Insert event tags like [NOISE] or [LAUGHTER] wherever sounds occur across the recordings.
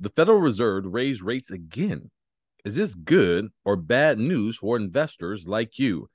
The Federal Reserve raised rates again. Is this good or bad news for investors like you?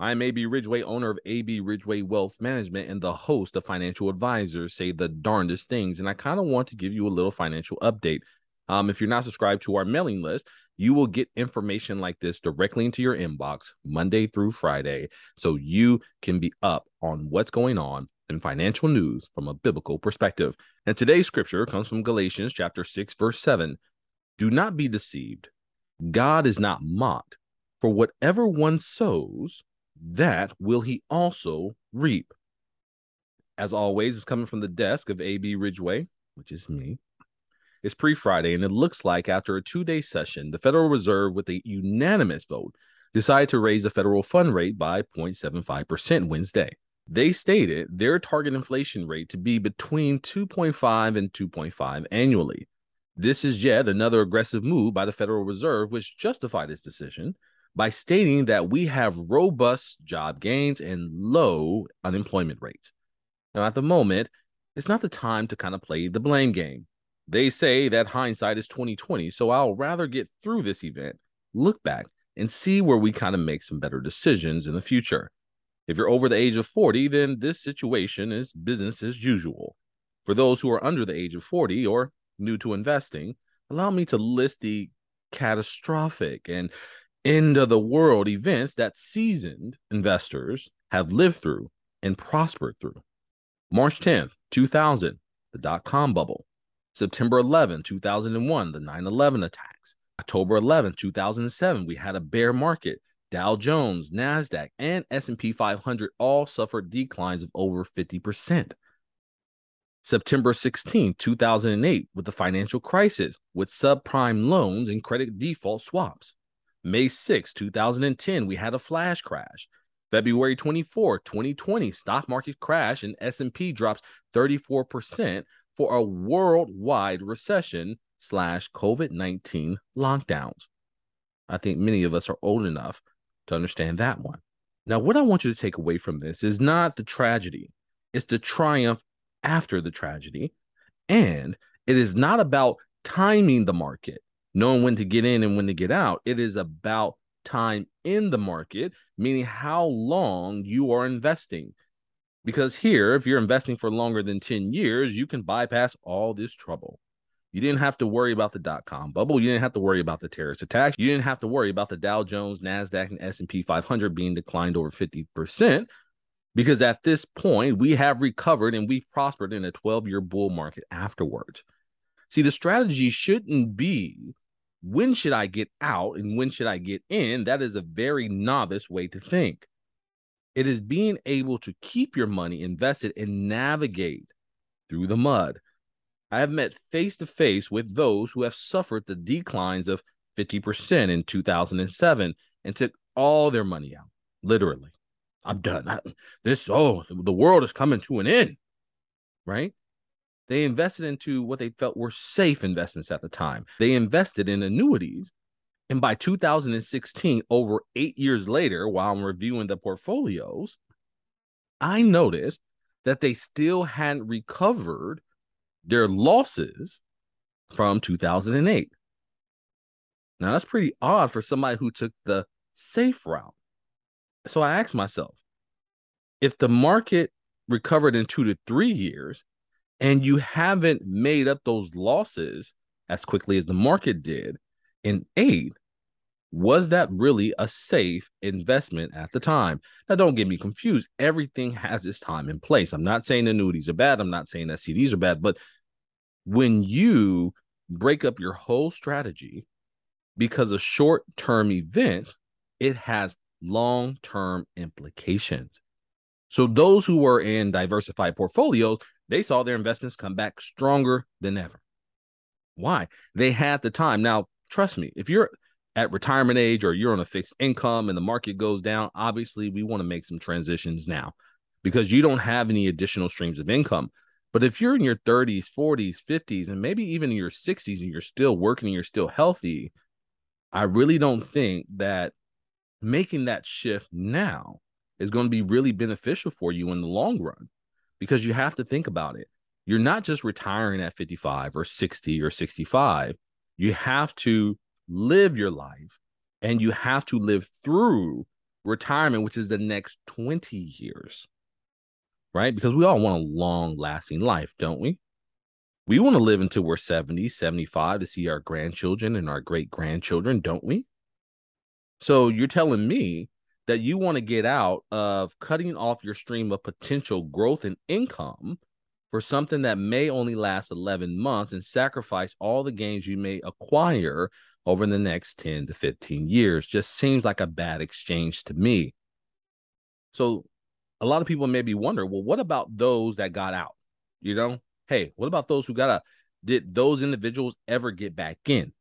I'm AB Ridgeway, owner of AB Ridgeway Wealth Management and the host of Financial Advisors Say the Darndest Things. And I kind of want to give you a little financial update. Um, if you're not subscribed to our mailing list, you will get information like this directly into your inbox Monday through Friday. So you can be up on what's going on in financial news from a biblical perspective. And today's scripture comes from Galatians chapter 6, verse 7. Do not be deceived. God is not mocked. For whatever one sows, that will he also reap. As always, it's coming from the desk of AB Ridgeway, which is me. It's pre Friday, and it looks like after a two day session, the Federal Reserve, with a unanimous vote, decided to raise the federal fund rate by 0.75% Wednesday. They stated their target inflation rate to be between 2.5 and 2.5 annually. This is yet another aggressive move by the Federal Reserve, which justified its decision by stating that we have robust job gains and low unemployment rates. Now, at the moment, it's not the time to kind of play the blame game. They say that hindsight is 2020, so I'll rather get through this event, look back, and see where we kind of make some better decisions in the future. If you're over the age of 40, then this situation is business as usual. For those who are under the age of 40 or new to investing, allow me to list the catastrophic and end of the world events that seasoned investors have lived through and prospered through. March 10th, 2000, the dot com bubble. September 11, 2001, the 9 11 attacks. October 11, 2007, we had a bear market. Dow Jones, Nasdaq, and S&P 500 all suffered declines of over 50%. September 16, 2008, with the financial crisis with subprime loans and credit default swaps. May 6, 2010, we had a flash crash. February 24, 2020, stock market crash and S&P drops 34% for a worldwide recession slash COVID-19 lockdowns. I think many of us are old enough to understand that one. Now, what I want you to take away from this is not the tragedy, it's the triumph after the tragedy. And it is not about timing the market knowing when to get in and when to get out. It is about time in the market, meaning how long you are investing. Because here, if you're investing for longer than 10 years, you can bypass all this trouble. You didn't have to worry about the dot com bubble. You didn't have to worry about the terrorist attacks. You didn't have to worry about the Dow Jones, Nasdaq, and S&P 500 being declined over 50% because at this point we have recovered and we've prospered in a 12-year bull market afterwards. See, the strategy shouldn't be when should I get out and when should I get in? That is a very novice way to think. It is being able to keep your money invested and navigate through the mud. I have met face to face with those who have suffered the declines of 50% in 2007 and took all their money out. Literally. I'm done. I, this, oh, the world is coming to an end. Right? They invested into what they felt were safe investments at the time. They invested in annuities. And by 2016, over eight years later, while I'm reviewing the portfolios, I noticed that they still hadn't recovered their losses from 2008. Now, that's pretty odd for somebody who took the safe route. So I asked myself if the market recovered in two to three years, and you haven't made up those losses as quickly as the market did in eight, was that really a safe investment at the time? Now, don't get me confused. Everything has its time and place. I'm not saying annuities are bad. I'm not saying that CDs are bad. But when you break up your whole strategy because of short term events, it has long term implications. So, those who were in diversified portfolios, they saw their investments come back stronger than ever. Why? They had the time. Now, trust me, if you're at retirement age or you're on a fixed income and the market goes down, obviously we want to make some transitions now because you don't have any additional streams of income. But if you're in your 30s, 40s, 50s, and maybe even in your 60s and you're still working and you're still healthy, I really don't think that making that shift now is going to be really beneficial for you in the long run because you have to think about it. You're not just retiring at 55 or 60 or 65. You have to live your life and you have to live through retirement, which is the next 20 years, right? Because we all want a long lasting life, don't we? We want to live until we're 70, 75 to see our grandchildren and our great grandchildren, don't we? So you're telling me that you want to get out of cutting off your stream of potential growth and income for something that may only last 11 months and sacrifice all the gains you may acquire over the next 10 to 15 years just seems like a bad exchange to me. So a lot of people maybe wonder, well, what about those that got out? You know, hey, what about those who got out? Did those individuals ever get back in?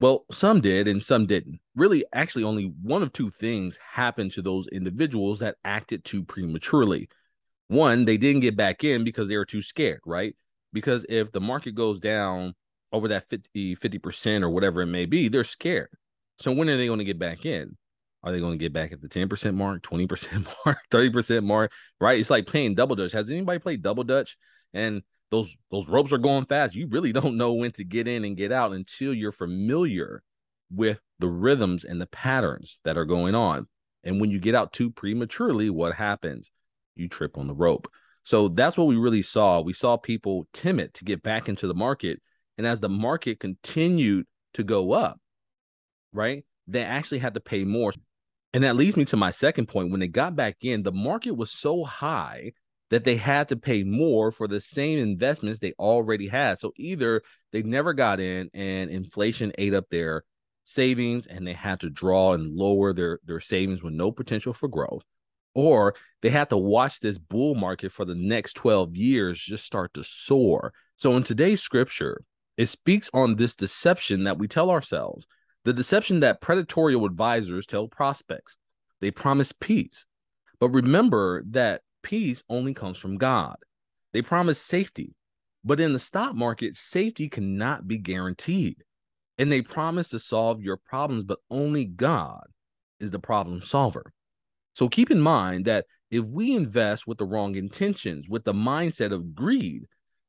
Well, some did and some didn't. Really, actually, only one of two things happened to those individuals that acted too prematurely. One, they didn't get back in because they were too scared, right? Because if the market goes down over that 50, 50% or whatever it may be, they're scared. So when are they going to get back in? Are they going to get back at the 10% mark, 20% [LAUGHS] mark, 30% mark? Right? It's like playing double dutch. Has anybody played double dutch? And those those ropes are going fast. You really don't know when to get in and get out until you're familiar with the rhythms and the patterns that are going on. And when you get out too prematurely, what happens? You trip on the rope. So that's what we really saw. We saw people timid to get back into the market. And as the market continued to go up, right, they actually had to pay more. And that leads me to my second point. When they got back in, the market was so high that they had to pay more for the same investments they already had. So either they never got in and inflation ate up their savings and they had to draw and lower their, their savings with no potential for growth, or they had to watch this bull market for the next 12 years just start to soar. So in today's scripture, it speaks on this deception that we tell ourselves, the deception that predatory advisors tell prospects. They promise peace. But remember that peace only comes from God. They promise safety, but in the stock market, safety cannot be guaranteed. And they promise to solve your problems, but only God is the problem solver. So keep in mind that if we invest with the wrong intentions, with the mindset of greed,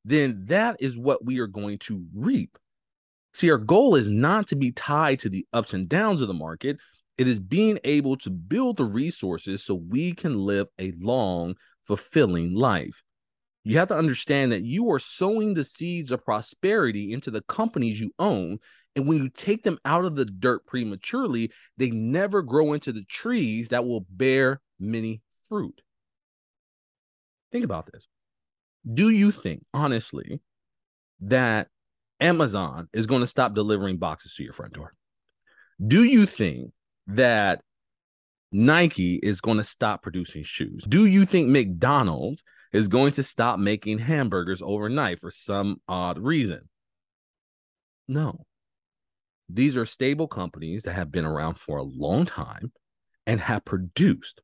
then that is what we are going to reap. See, our goal is not to be tied to the ups and downs of the market, it is being able to build the resources so we can live a long, fulfilling life. You have to understand that you are sowing the seeds of prosperity into the companies you own. And when you take them out of the dirt prematurely, they never grow into the trees that will bear many fruit. Think about this. Do you think, honestly, that Amazon is going to stop delivering boxes to your front door? Do you think that Nike is going to stop producing shoes? Do you think McDonald's is going to stop making hamburgers overnight for some odd reason? No. These are stable companies that have been around for a long time and have produced.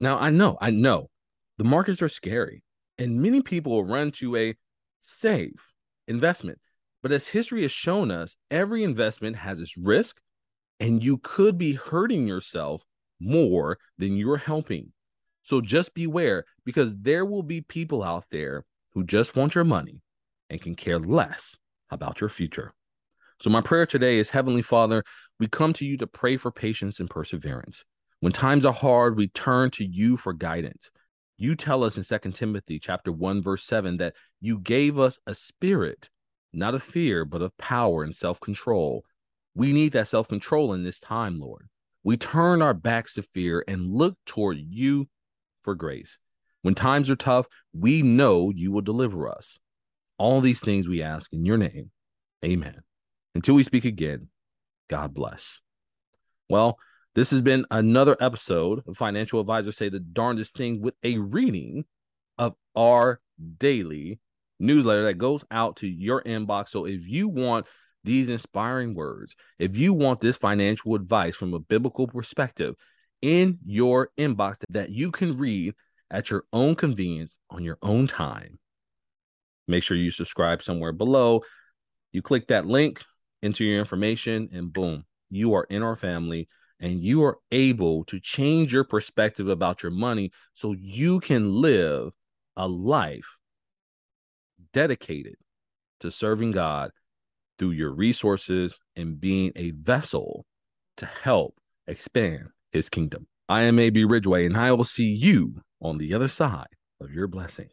Now, I know, I know the markets are scary and many people will run to a safe investment. But as history has shown us, every investment has its risk and you could be hurting yourself more than you're helping. So just beware because there will be people out there who just want your money and can care less about your future. So, my prayer today is Heavenly Father, we come to you to pray for patience and perseverance. When times are hard, we turn to you for guidance. You tell us in Second Timothy chapter 1 verse 7 that you gave us a spirit not of fear but of power and self-control we need that self control in this time, Lord. We turn our backs to fear and look toward you for grace. When times are tough, we know you will deliver us. All these things we ask in your name. Amen. Until we speak again, God bless. Well, this has been another episode of Financial Advisors Say the Darndest Thing with a reading of our daily newsletter that goes out to your inbox. So if you want these inspiring words, if you want this financial advice from a biblical perspective in your inbox that you can read at your own convenience on your own time, make sure you subscribe somewhere below. You click that link into your information, and boom, you are in our family. And you are able to change your perspective about your money so you can live a life dedicated to serving God through your resources and being a vessel to help expand his kingdom. I am AB Ridgeway, and I will see you on the other side of your blessing.